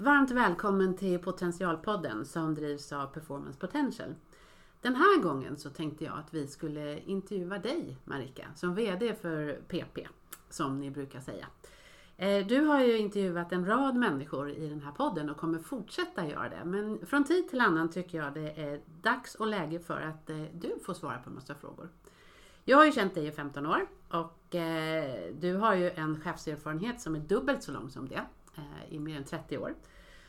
Varmt välkommen till Potentialpodden som drivs av Performance Potential. Den här gången så tänkte jag att vi skulle intervjua dig Marika som VD för PP som ni brukar säga. Eh, du har ju intervjuat en rad människor i den här podden och kommer fortsätta göra det. Men från tid till annan tycker jag det är dags och läge för att eh, du får svara på en massa frågor. Jag har ju känt dig i 15 år och eh, du har ju en chefserfarenhet som är dubbelt så lång som det Eh, i mer än 30 år.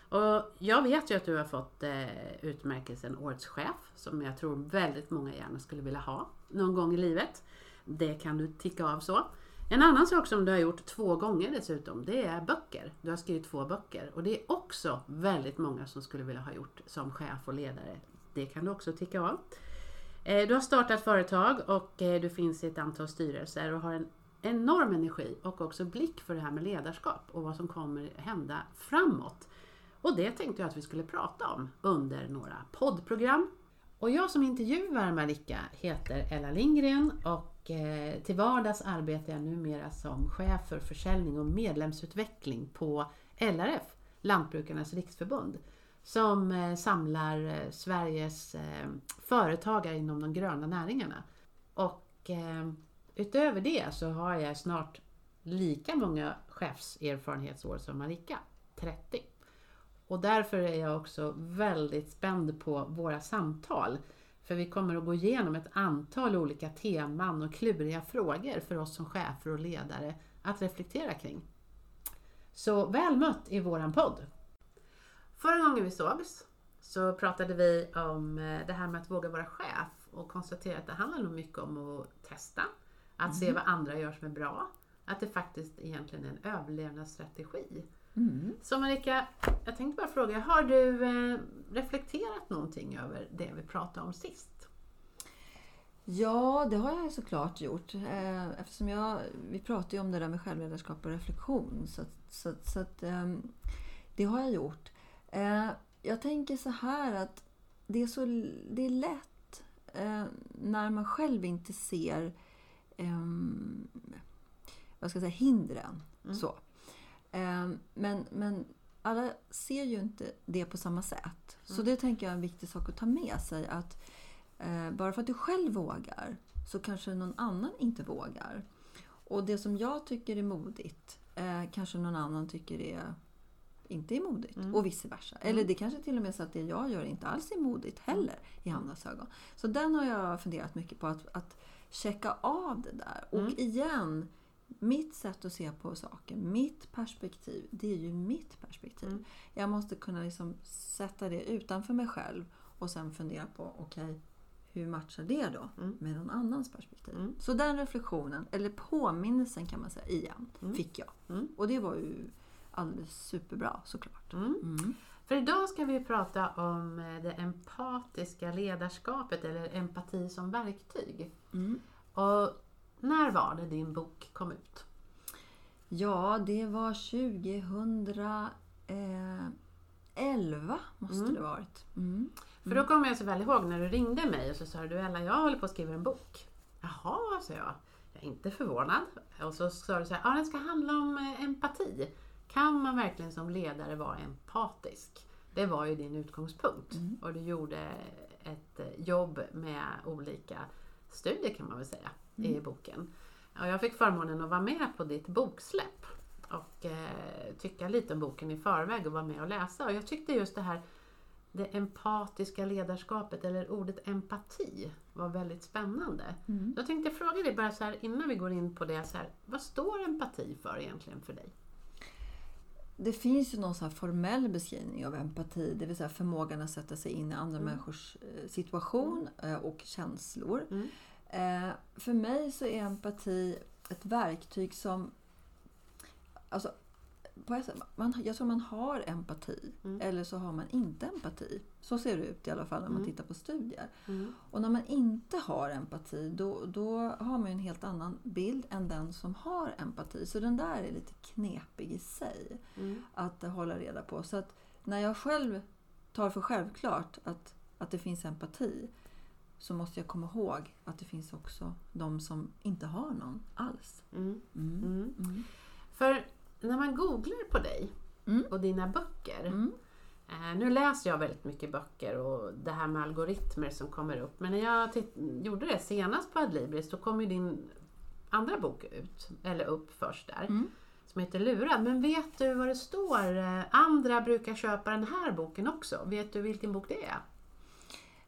Och jag vet ju att du har fått eh, utmärkelsen Årets chef som jag tror väldigt många gärna skulle vilja ha någon gång i livet. Det kan du ticka av så. En annan sak som du har gjort två gånger dessutom, det är böcker. Du har skrivit två böcker och det är också väldigt många som skulle vilja ha gjort som chef och ledare. Det kan du också ticka av. Eh, du har startat företag och du finns i ett antal styrelser och har en enorm energi och också blick för det här med ledarskap och vad som kommer hända framåt. Och det tänkte jag att vi skulle prata om under några poddprogram. Och jag som intervjuar Marika heter Ella Lindgren och eh, till vardags arbetar jag numera som chef för försäljning och medlemsutveckling på LRF, Lantbrukarnas riksförbund, som eh, samlar eh, Sveriges företagare inom de gröna näringarna. Och utöver det så har jag snart lika många chefserfarenhetsår som Marika, 30. Och därför är jag också väldigt spänd på våra samtal för vi kommer att gå igenom ett antal olika teman och kluriga frågor för oss som chefer och ledare att reflektera kring. Så väl mött i våran podd! Förra gången vi sågs så pratade vi om eh, det här med att våga vara chef och konstaterade att det handlar nog mycket om att testa, att mm. se vad andra gör som är bra, att det faktiskt egentligen är en överlevnadsstrategi Mm. Så Marika, jag tänkte bara fråga, har du eh, reflekterat någonting över det vi pratade om sist? Ja, det har jag såklart gjort. Eh, eftersom jag, vi pratade ju om det där med självledarskap och reflektion. Så, så, så att, ehm, det har jag gjort. Eh, jag tänker så här att det är, så, det är lätt när man själv inte ser ehm, vad ska jag säga, hindren. Mm. Så. Ehm, men, men alla ser ju inte det på samma sätt. Så mm. det tänker jag är en viktig sak att ta med sig. Att eh, Bara för att du själv vågar så kanske någon annan inte vågar. Och det som jag tycker är modigt eh, kanske någon annan tycker är inte är modigt mm. och vice versa. Mm. Eller det kanske till och med är så att det jag gör inte alls är modigt heller mm. i andras ögon. Så den har jag funderat mycket på att, att checka av det där. Och mm. igen, mitt sätt att se på saker, mitt perspektiv, det är ju mitt perspektiv. Mm. Jag måste kunna liksom sätta det utanför mig själv och sen fundera på, okej, okay, hur matchar det då mm. med någon annans perspektiv? Mm. Så den reflektionen, eller påminnelsen kan man säga, igen, mm. fick jag. Mm. Och det var ju alldeles superbra såklart. Mm. För idag ska vi prata om eh, det empatiska ledarskapet eller empati som verktyg. Och när var det din bok kom ut? Ja, det var 2011 måste mm. det varit. Mm. För då kommer jag så väl ihåg när du ringde mig och så sa du Ella, jag håller på att skriva en bok. Jaha, sa jag. Jag är inte förvånad. Och så sa du så här, ja den ska handla om eh, empati. Kan man verkligen som ledare vara empatisk? Det var ju din utgångspunkt. Mm. Och du gjorde ett eh, jobb med olika studier kan man väl säga mm. i boken. Och jag fick förmånen att vara med på ditt boksläpp och eh, tycka lite om boken i förväg och vara med och läsa. Och jag tyckte just det här det empatiska ledarskapet eller ordet empati var väldigt spännande. Mm. Jag tänkte fråga dig bara så här innan vi går in på det, så här, vad står empati för egentligen för dig? Det finns ju någon så formell beskrivning av empati, det vill säga förmågan att sätta sig in i andra mm. människors eh, situation eh, och känslor. Mm. Eh, för mig så är empati ett verktyg som... Alltså, man, jag tror man har empati mm. eller så har man inte empati. Så ser det ut i alla fall när man mm. tittar på studier. Mm. Och när man inte har empati då, då har man en helt annan bild än den som har empati. Så den där är lite knepig i sig mm. att hålla reda på. Så att när jag själv tar för självklart att, att det finns empati så måste jag komma ihåg att det finns också de som inte har någon alls. Mm. För när man googlar på dig Mm. och dina böcker. Mm. Eh, nu läser jag väldigt mycket böcker och det här med algoritmer som kommer upp. Men när jag gjorde det senast på Adlibris då kom ju din andra bok ut, eller upp först där. Mm. Som heter Lurad. Men vet du vad det står? Eh, Andra brukar köpa den här boken också. Vet du vilken bok det är?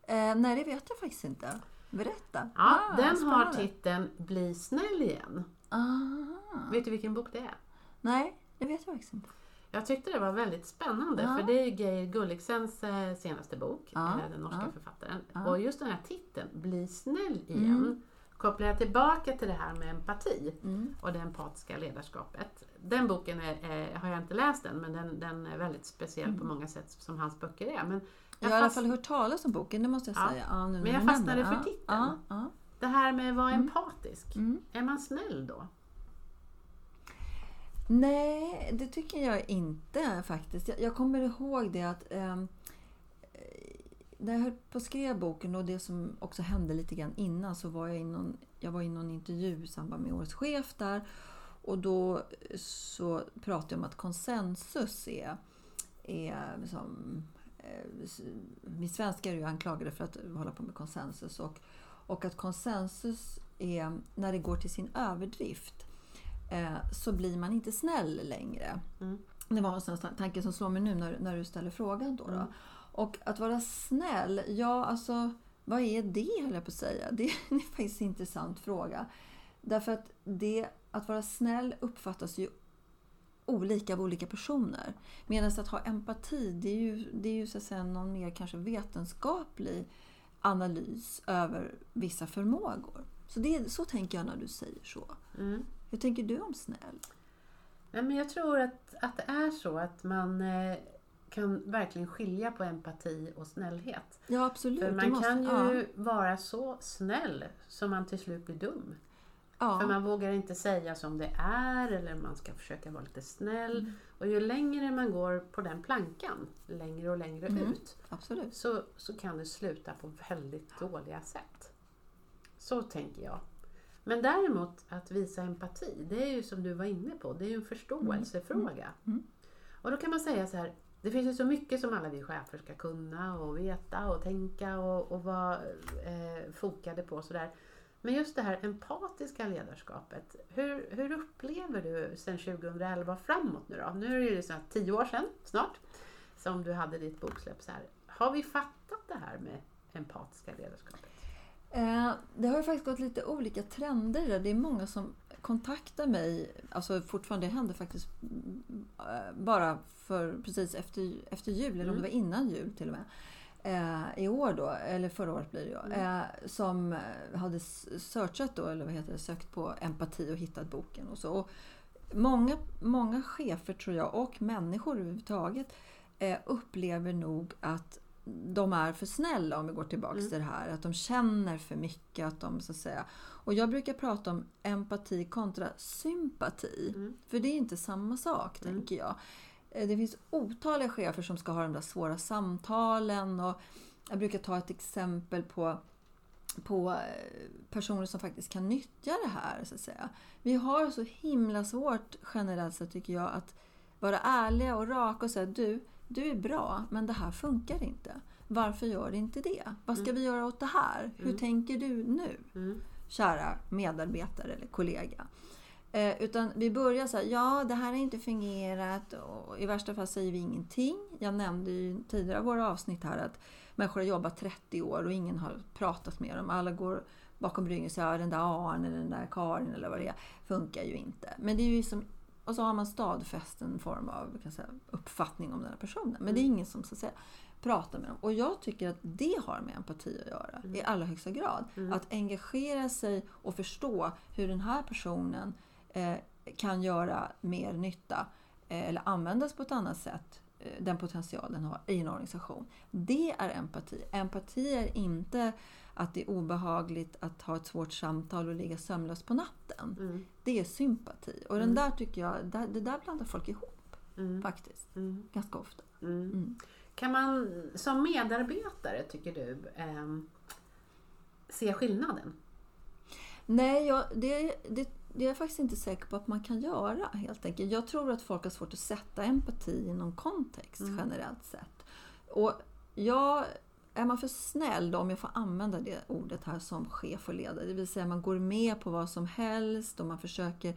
Eh, nej, det vet jag faktiskt inte. Berätta. Ja, Ah, den har spännande. titeln Bli snäll igen. Aha. Vet du vilken bok det är? Nej, det vet jag faktiskt inte. Jag tyckte det var väldigt spännande Ja. för det är Geir Gulliksens eh, senaste bok, Ja, eh, den norska ja, författaren. Och just den här titeln, Bli snäll igen, Mm. kopplar jag tillbaka till det här med empati Mm. och det empatiska ledarskapet. Den boken är, är, har jag inte läst än men den, den är väldigt speciell på många sätt som hans böcker är. Men Mm. Jag har i alla fall hört talas om boken, det måste jag Ja, säga. Men jag fastnade för titeln. Det här med att vara empatisk, Mm. är man snäll då? Nej, det tycker jag inte faktiskt. Jag, jag kommer ihåg det att ehm, eh, när jag höll på och skrev boken och det som också hände lite grann innan så var jag i någon, jag var i någon intervju i samband med Årets chef där och då eh, så pratade jag om att konsensus är, är som, eh, vi svenskar är ju anklagade för att hålla på med konsensus och, och att konsensus är när det går till sin överdrift så blir man inte snäll längre. Mm. Det var en tanke som slår mig nu när, när du ställer frågan. Då, då. Mm. Och att vara snäll, ja alltså vad är det höll jag på att säga? Det är faktiskt en intressant fråga. Därför att det, att vara snäll uppfattas ju olika av olika personer. Medan att ha empati, det är ju, det är ju så att säga någon mer kanske vetenskaplig analys över vissa förmågor. Så, det, så tänker jag när du säger så. Mm. Hur tänker du om snäll? Nej, men jag tror att, att det är så att man eh, kan verkligen skilja på empati och snällhet. Ja, absolut. För man måste- kan ja. ju vara så snäll som man till slut blir dum. ja. För man vågar inte säga som det är eller man ska försöka vara lite snäll. Mm. Och ju längre man går på den plankan, längre och längre Mm. ut, Absolut. så, så kan det sluta på väldigt dåliga sätt. Så tänker jag. Men däremot att visa empati, det är ju som du var inne på, det är ju en förståelsefråga. Mm. Och då kan man säga så här, det finns ju så mycket som alla vi chefer ska kunna och veta och tänka och, och vara eh, fokade på sådär. Men just det här empatiska ledarskapet, hur, hur upplever du sedan 2011 och framåt nu då? Nu är det ju så här tio år sedan snart som du hade ditt boksläpp. Så här. Har vi fattat det här med empatiska ledarskapet? Eh, det har ju faktiskt gått lite olika trender. Det är många som kontaktar mig, alltså fortfarande, det hände faktiskt mm, eh, bara för precis efter, efter jul, eller om det var innan jul till och med. Eh, I år då, eller förra året blir det ju. Eh, som hade searchat då, eller vad heter det, sökt på empati och hittat boken och så. Och många, många chefer tror jag, och människor överhuvudtaget, eh, upplever nog att de är för snälla om vi går tillbaks Mm. till det här. Att de känner för mycket. Att de, så att säga. Och jag brukar prata om empati kontra sympati. Mm. För det är inte samma sak, Mm. tänker jag. Eh, Det finns otaliga chefer som ska ha de där svåra samtalen. Och jag brukar ta ett exempel på, på eh, personer som faktiskt kan nyttja det här. Så att säga. Vi har så himla svårt generellt sett, tycker jag, att vara ärliga och raka och säga du, du är bra, men det här funkar inte. Varför gör det inte det? Vad ska vi göra åt det här? Hur Mm. tänker du nu? Mm. kära medarbetare eller kollega. Eh, utan vi börjar så här, ja det här har inte fungerat och i värsta fall säger vi ingenting. Jag nämnde ju tidigare i våra avsnitt här att människor har jobbat 30 år och ingen har pratat med dem. Alla går bakom ryggen och säger ja, den där Arne, den där Karin eller vad det är, funkar ju inte. Men det är ju som, och så har man stadfäst en form av kan säga, uppfattning om den här personen. Men det är ingen som så att säga, pratar med dem. Och jag tycker att det har med empati att göra i allra högsta grad. Mm. Att engagera sig och förstå hur den här personen eh, kan göra mer nytta eh, eller användas på ett annat sätt, eh, den potential den har i en organisation. Det är empati. Empati är inte att det är obehagligt att ha ett svårt samtal och ligga sömnlös på natten. Mm. Det är sympati. Och den Mm. där tycker jag, det där blandar folk ihop Mm. faktiskt. Mm. Ganska ofta. Mm. Mm. Kan man som medarbetare, tycker du, ehm, se skillnaden? Nej, jag, det, det det är jag faktiskt inte säker på att man kan göra helt enkelt. Jag tror att folk har svårt att sätta empati i någon kontext generellt sett. Och jag, är man för snäll då, om jag får använda det ordet här som chef och ledare, det vill säga man går med på vad som helst och man försöker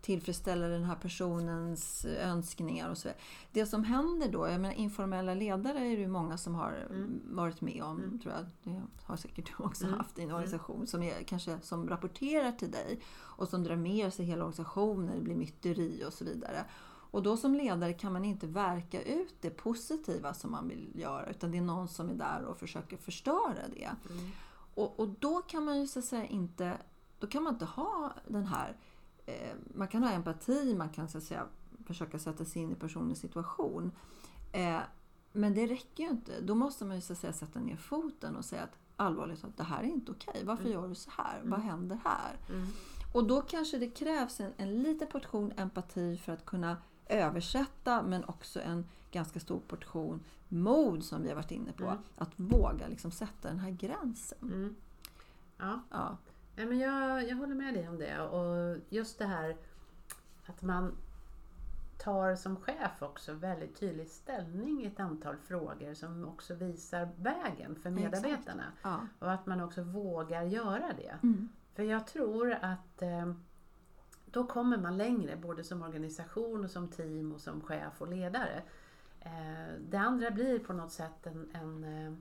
tillfredsställa den här personens önskningar och så vidare. Det som händer då, jag menar informella ledare är det ju många som har Mm. varit med om, Mm. tror jag. Det har säkert du också Mm. haft i en organisation som är, kanske som rapporterar till dig och som drar med sig hela organisationen, det blir myteri och så vidare. Och då som ledare kan man inte verka ut det positiva som man vill göra utan det är någon som är där och försöker förstöra det. Mm. Och, och då kan man ju så att säga inte, då kan man inte ha den här, eh, man kan ha empati, man kan så att säga försöka sätta sig in i personens situation. Eh, men det räcker ju inte. Då måste man ju så att säga sätta ner foten och säga att allvarligt att det här är inte okej. Varför Mm. gör du så här? Mm. Vad händer här? Mm. Och då kanske det krävs en, en liten portion empati för att kunna översätta men också en ganska stor portion mod som vi har varit inne på. Mm. Att våga liksom sätta den här gränsen. Mm. Ja. Ja. Nej, men jag, jag håller med dig om det. Och just det här att man tar som chef också väldigt tydlig ställning i ett antal frågor som också visar vägen för medarbetarna. Ja. Och att man också vågar göra det. Mm. För jag tror att eh, då kommer man längre både som organisation och som team och som chef och ledare. Eh, det andra blir på något sätt en, en eh,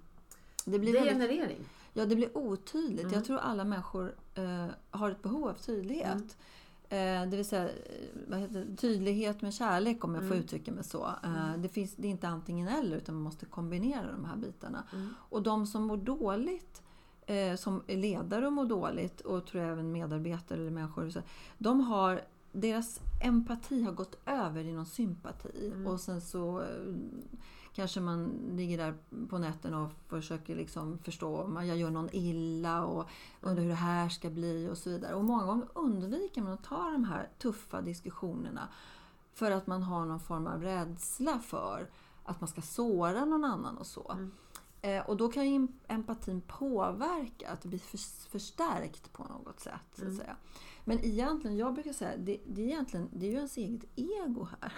Det blir väldigt, degenerering. ja, det blir otydligt. Mm. Jag tror alla människor eh, har ett behov av tydlighet. Eh, det vill säga eh, det? tydlighet med kärlek om jag får Mm. uttrycka mig så. Eh, Mm. det, finns, det är inte antingen eller utan man måste kombinera de här bitarna. Mm. Och de som mår dåligt, eh, som ledare och mår dåligt och tror jag även medarbetare eller människor, så, de har deras empati har gått över i någon sympati. Mm. Och sen så eh, kanske man ligger där på nätterna och försöker liksom förstå om jag gör någon illa och undrar hur det här ska bli och så vidare. Och många gånger undviker man att ta de här tuffa diskussionerna för att man har någon form av rädsla för att man ska såra någon annan och så. Mm. Eh, och då kan ju empatin påverka, att det blir för, förstärkt på något sätt. Så att Mm. säga. Men egentligen, jag brukar säga, det, det, är egentligen, det är ju ens eget ego här.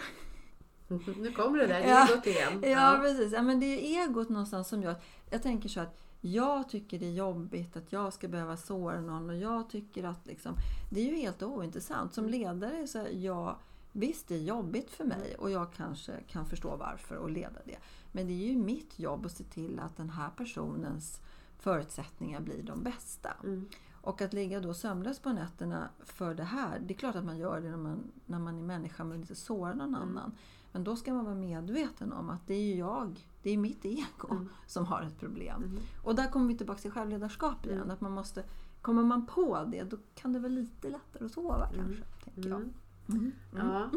Nu kommer det där, Ja. är gott igen. Ja, precis. Ja, men det är egot någonstans som gör att jag tänker så att jag tycker det är jobbigt att jag ska behöva såra någon och jag tycker att liksom, det är ju helt ointressant. Som ledare så här, ja, visst det är jobbigt för mig och jag kanske kan förstå varför och leda det. Men det är ju mitt jobb att se till att den här personens förutsättningar blir de bästa. Mm. Och att ligga då sömnlös på nätterna för det här, det är klart att man gör det när man, när man är människa men inte sårar någon Mm. annan. Men då ska man vara medveten om att det är ju jag, det är mitt ego Mm. som har ett problem. Mm. Och där kommer vi tillbaka till självledarskap igen. Mm. Att man måste, kommer man på det, då kan det vara lite lättare att sova Mm. kanske. Tänker jag. Mm. Ja.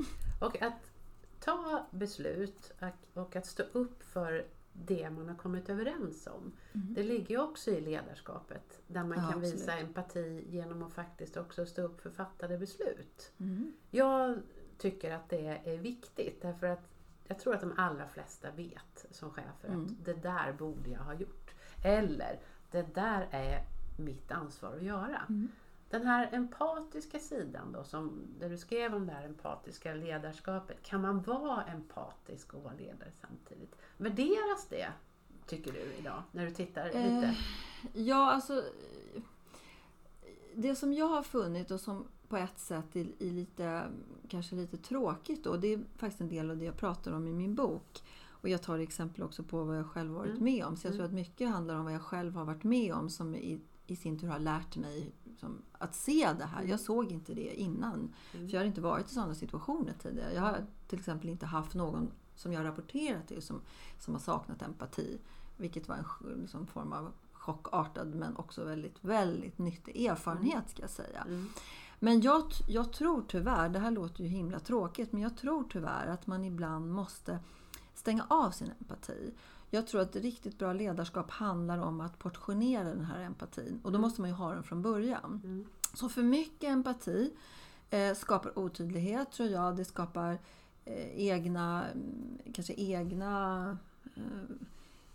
Och att ta beslut och- att stå upp för det man har kommit överens om. Mm. Det ligger ju också i ledarskapet. Där man Ja, kan absolut. visa empati genom att faktiskt också stå upp för fattade beslut. Mm. Jag tycker att det är viktigt därför att jag tror att de allra flesta vet som chefer Mm. att det där borde jag ha gjort. Eller det där är mitt ansvar att göra. Mm. Den här empatiska sidan då, som, där du skrev om det här empatiska ledarskapet. Kan man vara empatisk och vara ledare samtidigt? Värderas det, tycker du idag, när du tittar lite? Eh, Ja, alltså det som jag har funnit och som på ett sätt är, är lite, kanske lite tråkigt då, det är faktiskt en del av det jag pratar om i min bok. Och jag tar exempel också på vad jag själv varit Mm. med om. Så jag Mm. tror att mycket handlar om vad jag själv har varit med om som i, i sin tur har lärt mig som, att se det här. Jag såg inte det innan. Mm. För jag har inte varit i sådana situationer tidigare. Jag har till exempel inte haft någon som jag rapporterat till som, som har saknat empati. Vilket var en liksom, form av chockartad men också väldigt, väldigt nyttig erfarenhet ska jag säga. Mm. Men jag, jag tror tyvärr, det här låter ju himla tråkigt, men jag tror tyvärr att man ibland måste stänga av sin empati. Jag tror att riktigt bra ledarskap handlar om att portionera den här empatin och då måste man ju ha den från början. Mm. Så för mycket empati eh, skapar otydlighet tror jag. Det skapar eh, egna, mm, kanske egna eh,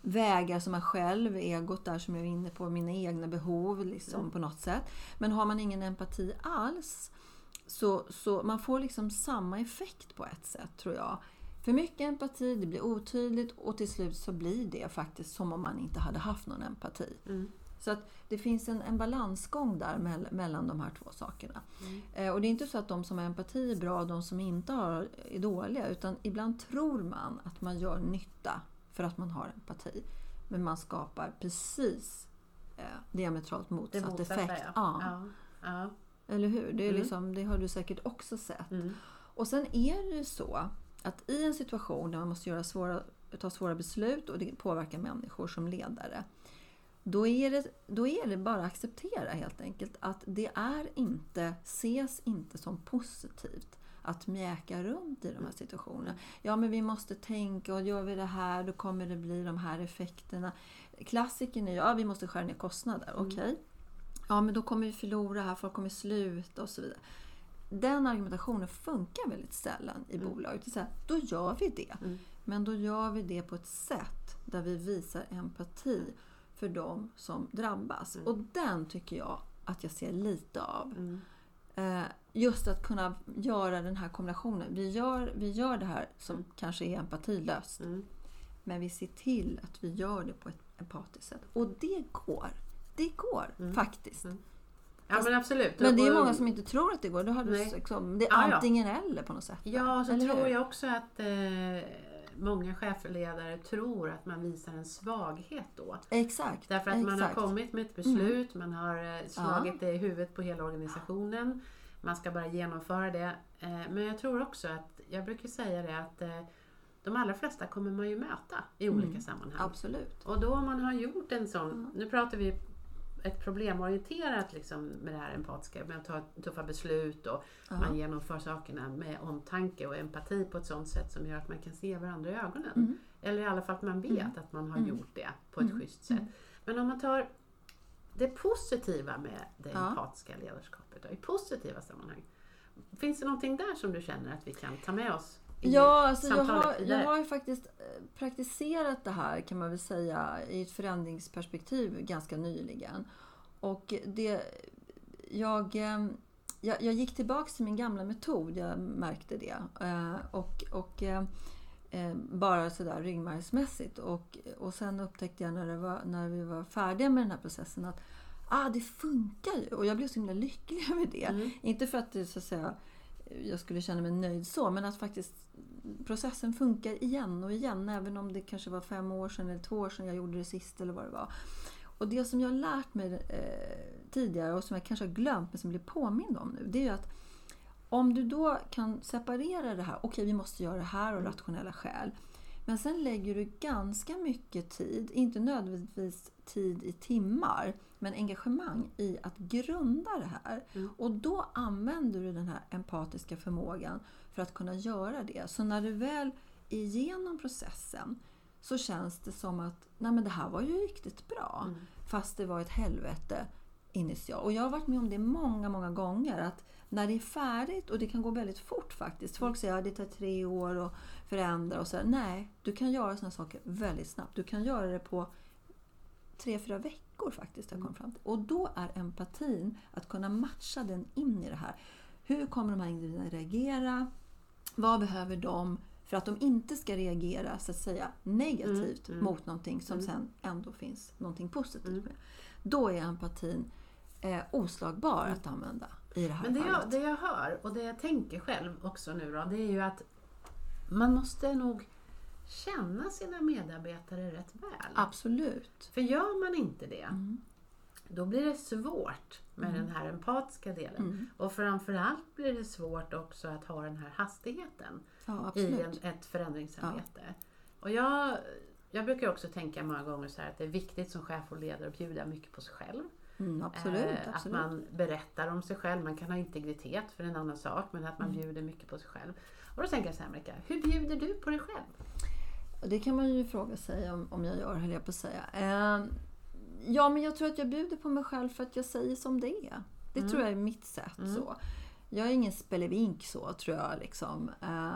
vägar som man själv, egot där som jag är inne på, mina egna behov liksom Mm. på något sätt. Men har man ingen empati alls Så, så man får liksom samma effekt på ett sätt tror jag. För mycket empati, det blir otydligt och till slut så blir det faktiskt som om man inte hade haft någon empati. Mm. Så att det finns en, en balansgång där mell- mellan de här två sakerna. Mm. Eh, och det är inte så att de som har empati är bra och de som inte har är dåliga. Utan ibland tror man att man gör nytta för att man har empati. Men man skapar precis eh, diametralt motsatt motsatta, effekt. ja. Ja. Ja. Ja. Eller hur? Det, är Mm. liksom, det har du säkert också sett. Mm. Och sen är det ju så att i en situation där man måste göra svåra, ta svåra beslut och det påverkar människor som ledare. Då är, det, då är det bara att acceptera helt enkelt att det är inte, ses inte som positivt att mjäka runt i de här situationerna. Ja, men vi måste tänka och gör vi det här då kommer det bli de här effekterna. Klassiken är ju, ja vi måste skära ner kostnader. Okej. Ja, men då kommer vi förlora här, folk kommer sluta och så vidare. Den argumentationen funkar väldigt sällan i bolaget. Det är så här, då gör vi det. Mm. Men då gör vi det på ett sätt där vi visar empati för de som drabbas. Mm. Och den tycker jag att jag ser lite av. Mm. Eh, just att kunna göra den här kombinationen. Vi gör, vi gör det här som kanske är empatilöst. Mm. Men vi ser till att vi gör det på ett empatiskt sätt. Och det går. Det går Mm. faktiskt. Mm. Ja men absolut. Men det är många som inte tror att det går. Då har du liksom, det är Ja, ja. antingen eller på något sätt. Ja, och så Eller tror hur? jag också att eh, många chefledare tror att man visar en svaghet då. Exakt. Därför att man har exakt. Mm. kommit med ett beslut, man har eh, slagit det i huvudet på hela organisationen. Man ska bara genomföra det. Eh, men jag tror också att, jag brukar säga det att eh, de allra flesta kommer man ju möta i olika Mm. sammanhang. Absolut. Och då om man har gjort en sån, nu pratar vi ett problemorienterat liksom med det här empatiska, med att ta tuffa beslut och Ja. man genomför sakerna med omtanke och empati på ett sånt sätt som gör att man kan se varandra i ögonen. Mm. Eller i alla fall att man vet Mm. att man har Mm. gjort det på ett Mm. schysst sätt. Men om man tar det positiva med det Ja. empatiska ledarskapet då, i positiva sammanhang. Finns det någonting där som du känner att vi kan ta med oss Ja, alltså jag, har, jag har ju faktiskt eh, praktiserat det här kan man väl säga i ett förändringsperspektiv ganska nyligen. Och det, jag, eh, jag, jag gick tillbaks till min gamla metod, jag märkte det. Eh, Och, och bara sådär ryggmärgsmässigt. Och, och sen upptäckte jag när, var, när vi var färdiga med den här processen att ah, det funkar ju. Och jag blev så himla lycklig över det. Mm. Inte för att det, så att säga, jag skulle känna mig nöjd så, men att faktiskt processen funkar igen och igen. Även om det kanske var fem år sedan eller två år sedan jag gjorde det sist eller vad det var. Och det som jag har lärt mig eh, tidigare och som jag kanske har glömt men som blir påmind om nu. Det är ju att om du då kan separera det här. Okej, vi måste göra det här av rationella skäl. Men sen lägger du ganska mycket tid, inte nödvändigtvis tid i timmar, men engagemang i att grunda det här. Mm. Och då använder du den här empatiska förmågan för att kunna göra det. Så när du väl är igenom processen så känns det som att Nej, men det här var ju riktigt bra. Mm. Fast det var ett helvete initialt. Och jag har varit med om det många, många gånger. Att när det är färdigt, och det kan gå väldigt fort faktiskt. Folk säger att det tar tre år att förändra och så. Nej, du kan göra sådana saker väldigt snabbt. Du kan göra det på tre, fyra veckor faktiskt. Jag kom fram till. Och då är empatin att kunna matcha den in i det här. Hur kommer de här individerna reagera? Vad behöver de för att de inte ska reagera så att säga negativt Mm, mm. mot någonting som Mm. sen ändå finns någonting positivt Mm. med. Då är empatin eh, oslagbar att använda i det här Men det jag, fallet. det jag hör och det jag tänker själv också nu då, det är ju att man måste nog känna sina medarbetare rätt väl. Absolut. För gör man inte det, Mm. då blir det svårt med den här empatiska delen. Mm. Och framförallt blir det svårt också att ha den här hastigheten Ja, i en, ett förändringsarbete. Och jag, jag brukar också tänka många gånger så här att det är viktigt som chef och ledare att bjuda mycket på sig själv. Mm, absolut, Eh, Att absolut. man berättar om sig själv. Man kan ha integritet för en annan sak, men att man Mm. bjuder mycket på sig själv. Och då tänker jag så här, Marika, hur bjuder du på dig själv? Och Det kan man ju fråga sig om, om jag gör, höll jag på att säga. Eh, ja, men jag tror att jag bjuder på mig själv för att jag säger som det är. Det Mm. tror jag är mitt sätt. Mm. så. Jag är ingen spelevink så, tror jag. Liksom. Eh,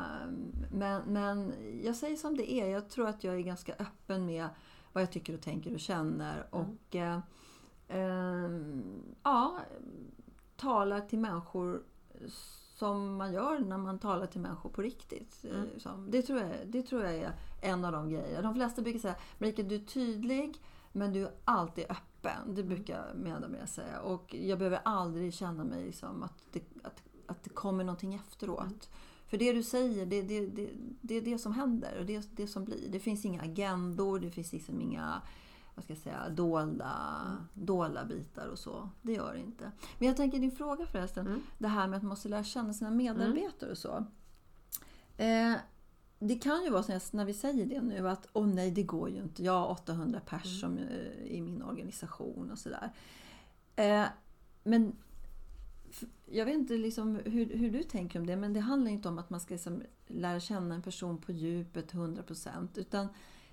men, men jag säger som det är. Jag tror att jag är ganska öppen med vad jag tycker och tänker och känner. Och eh, eh, ja, talar till människor som man gör när man talar till människor på riktigt. Mm. Eh, som- Det, tror jag, det tror jag är en av de grejerna. De flesta brukar säga Marika, du är tydlig men du är alltid öppen. Det brukar medarbetare säga. Och jag behöver aldrig känna mig liksom att, det, att, att det kommer någonting efteråt. För det du säger, det, det, det, det är det som händer och det är det som blir. Det finns inga agendor, det finns liksom inga vad ska jag säga, dolda, dolda bitar och så. Det gör det inte. Men jag tänker din fråga förresten, Mm. det här med att man måste lära känna sina medarbetare och så. Eh, det kan ju vara så när vi säger det nu att åh nej, det går ju inte. Jag har 800 pers som, eh, i min organisation och sådär. Eh, men jag vet inte liksom hur, hur du tänker om det, men det handlar inte om att man ska liksom lära känna en person på djupet 100% utan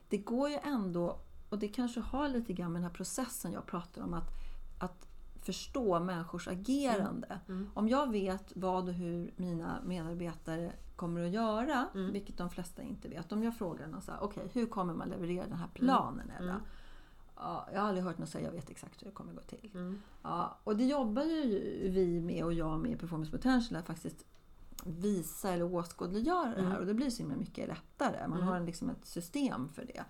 det går ju ändå, och det kanske har lite grann med den här processen jag pratar om, att, att förstå människors agerande. Mm. Om jag vet vad och hur mina medarbetare kommer att göra, Mm. vilket de flesta inte vet. Om jag frågar någon så här, okej, hur kommer man leverera den här planen Ella? Mm. Ja, jag har aldrig hört någon säga, jag vet exakt hur det kommer gå till. Mm. Ja, och det jobbar ju vi med och jag med i Performance Potential att faktiskt visa eller åskådliggöra det här Mm. och det blir så himla mycket lättare. Man Mm. har liksom ett system för det.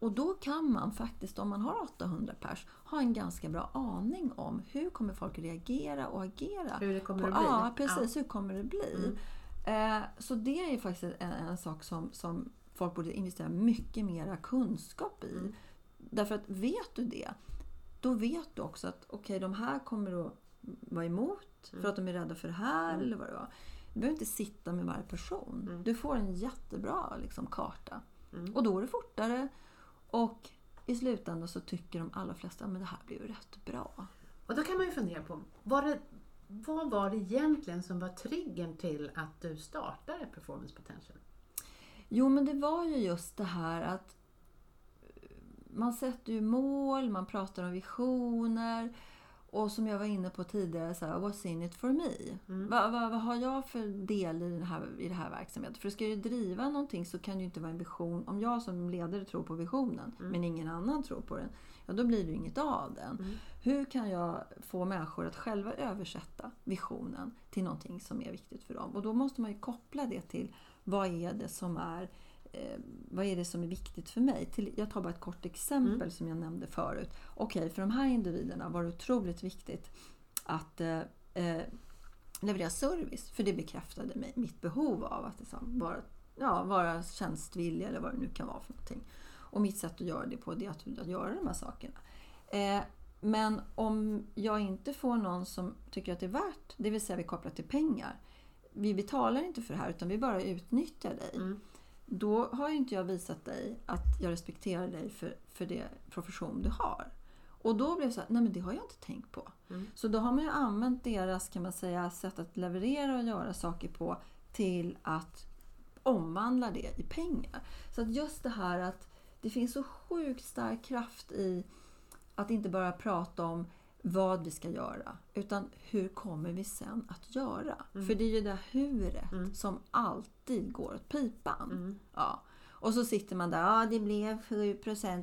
Mm. Och då kan man faktiskt, om man har 800 pers, ha en ganska bra aning om hur kommer folk reagera och agera. Hur det kommer på, att bli. Ja, precis. Hur kommer det bli? Mm. Eh, så det är faktiskt en, en sak som, som folk borde investera mycket mera kunskap i. Mm. Därför att vet du det, då vet du också att okej, de här kommer att vara emot för att de är rädda för det här Mm. eller vad det var. Du behöver inte sitta med varje person. Mm. Du får en jättebra liksom, karta. Mm. Och då är det fortare. Och i slutändan så tycker de allra flesta att det här ju rätt bra. Och då kan man ju fundera på, var det, vad var det egentligen som var triggern till att du startade Performance Potential? Jo, men det var ju just det här att man sätter ju mål, man pratar om visioner och som jag var inne på tidigare, så här, what's in it for me? Mm. Vad, vad, vad har jag för del i den här, i det här verksamheten? För ska du driva någonting så kan det ju inte vara en vision. Om jag som ledare tror på visionen Mm. men ingen annan tror på den, ja då blir det ju inget av den. Mm. Hur kan jag få människor att själva översätta visionen till någonting som är viktigt för dem? Och då måste man ju koppla det till vad är det som är vad är det som är viktigt för mig? Till, jag tar bara ett kort exempel Mm. som jag nämnde förut. Okej, för de här individerna var det otroligt viktigt att eh, eh, leverera service. För det bekräftade mig, mitt behov av att liksom vara, ja, vara tjänstvillig eller vad det nu kan vara för någonting. Och mitt sätt att göra det på det är att, att göra de här sakerna. Eh, men om jag inte får någon som tycker att det är värt, det vill säga vi kopplar till pengar. Vi betalar inte för det här utan vi bara utnyttjar dig. Mm. Då har ju inte jag visat dig att jag respekterar dig för, för det profession du har. Och då blev det så här, nej men det har jag inte tänkt på. Mm. Så då har man ju använt deras kan man säga, sätt att leverera och göra saker på till att omvandla det i pengar. Så att just det här att det finns så sjukt stark kraft i att inte bara prata om vad vi ska göra, utan hur kommer vi sen att göra? Mm. För det är ju det huret Mm. som alltid går åt pipan. Mm. Ja. Och så sitter man där, ja det blev 7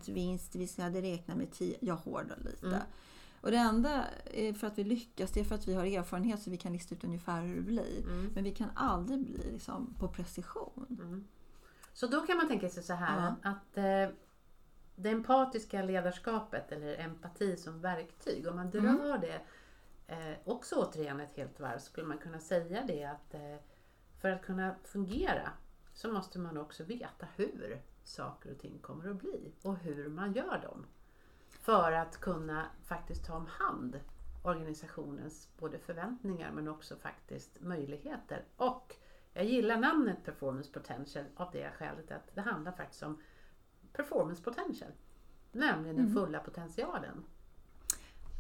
vinst, vi hade räknat med 10. Jag hårdar lite. Mm. Och det enda är för att vi lyckas, det är för att vi har erfarenhet så vi kan lista ut ungefär hur det blir. Mm. Men vi kan aldrig bli liksom, på precision. Mm. Så då kan man tänka sig så här Ja. att eh, det empatiska ledarskapet eller empati som verktyg, om man drar Mm. det eh, också återigen ett helt varv skulle man kunna säga det att eh, för att kunna fungera så måste man också veta hur saker och ting kommer att bli och hur man gör dem. För att kunna faktiskt ta om hand organisationens både förväntningar men också faktiskt möjligheter. Och jag gillar namnet Performance Potential av det skälet att det handlar faktiskt om Performance Potential. Nämligen den Mm. fulla potentialen.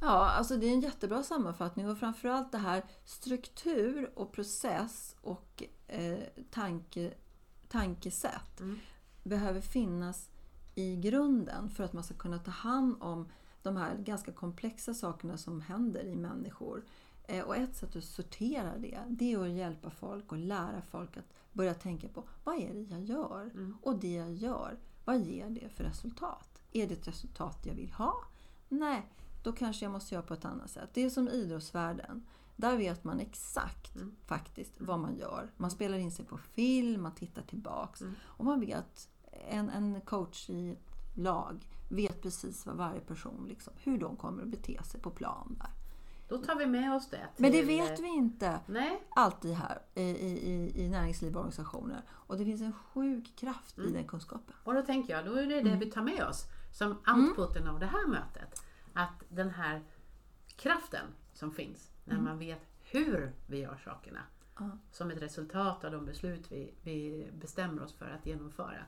Ja, alltså det är en jättebra sammanfattning och framförallt det här struktur och process och eh, tanke, tankesätt Mm. behöver finnas i grunden för att man ska kunna ta hand om de här ganska komplexa sakerna som händer i människor. Eh, och ett sätt att sortera det, det är att hjälpa folk och lära folk att börja tänka på vad är det jag gör? Mm. Och det jag gör, vad ger det för resultat? Är det ett resultat jag vill ha? Nej, då kanske jag måste göra på ett annat sätt. Det är som idrottsvärlden. Där vet man exakt Mm. faktiskt vad man gör. Man spelar in sig på film, man tittar tillbaks. Mm. Och man vet, en, en coach i ett lag vet precis vad varje person, liksom, hur de kommer att bete sig på plan. Där. Då tar vi med oss det. Men det vet vi inte Nej, alltid här i, i, i- näringsliv och organisationer. Och det finns en sjuk kraft i den kunskapen. och då tänker jag, då är det det Mm. vi tar med oss som outputen av det här mötet. Att den här kraften som finns när Mm. man vet hur vi gör sakerna Ja. som ett resultat av de beslut vi, vi bestämmer oss för att genomföra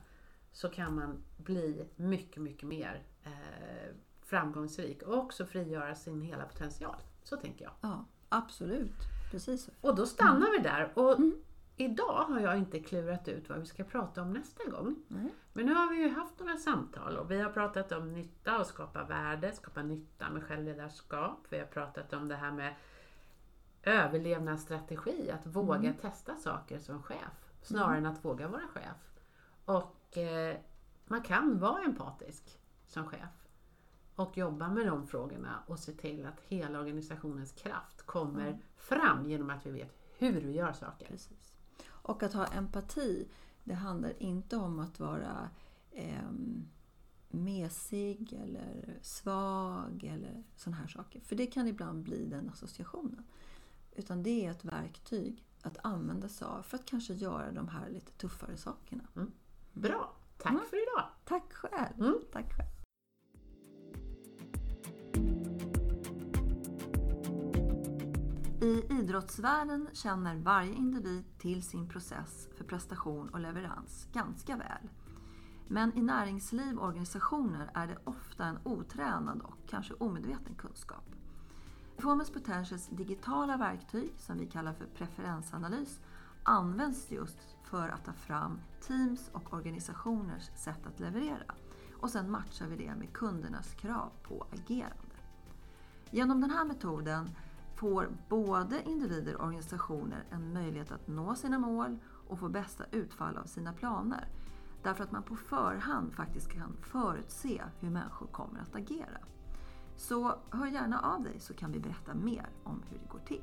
så kan man bli mycket, mycket mer eh, framgångsrik och också frigöra sin hela potential. Så tänker jag. Ja, absolut. Precis. Och då stannar vi där. Och Mm. Idag har jag inte klurat ut vad vi ska prata om nästa gång. Nej. Men nu har vi ju haft några samtal och vi har pratat om nytta och skapa värde, skapa nytta med självledarskap. Vi har pratat om det här med överlevnadsstrategi, att våga Mm. testa saker som chef snarare än att våga vara chef. Och eh, man kan vara empatisk som chef och jobba med de frågorna och se till att hela organisationens kraft kommer Mm. fram genom att vi vet hur vi gör saker. Precis. Och att ha empati, det handlar inte om att vara ehm, mesig eller svag eller sådana här saker. För det kan ibland bli den associationen. Utan det är ett verktyg att använda sig av för att kanske göra de här lite tuffare sakerna. Bra! Tack Mm. för idag! Tack själv! Mm. Tack själv! I idrottsvärlden känner varje individ till sin process för prestation och leverans ganska väl. Men i näringsliv och organisationer är det ofta en otränad och kanske omedveten kunskap. Performance Potentials digitala verktyg, som vi kallar för preferensanalys, används just för att ta fram teams och organisationers sätt att leverera. Och sen matchar vi det med kundernas krav på agerande. Genom den här metoden får både individer och organisationer en möjlighet att nå sina mål och få bästa utfall av sina planer. Därför att man på förhand faktiskt kan förutse hur människor kommer att agera. Så hör gärna av dig så kan vi berätta mer om hur det går till.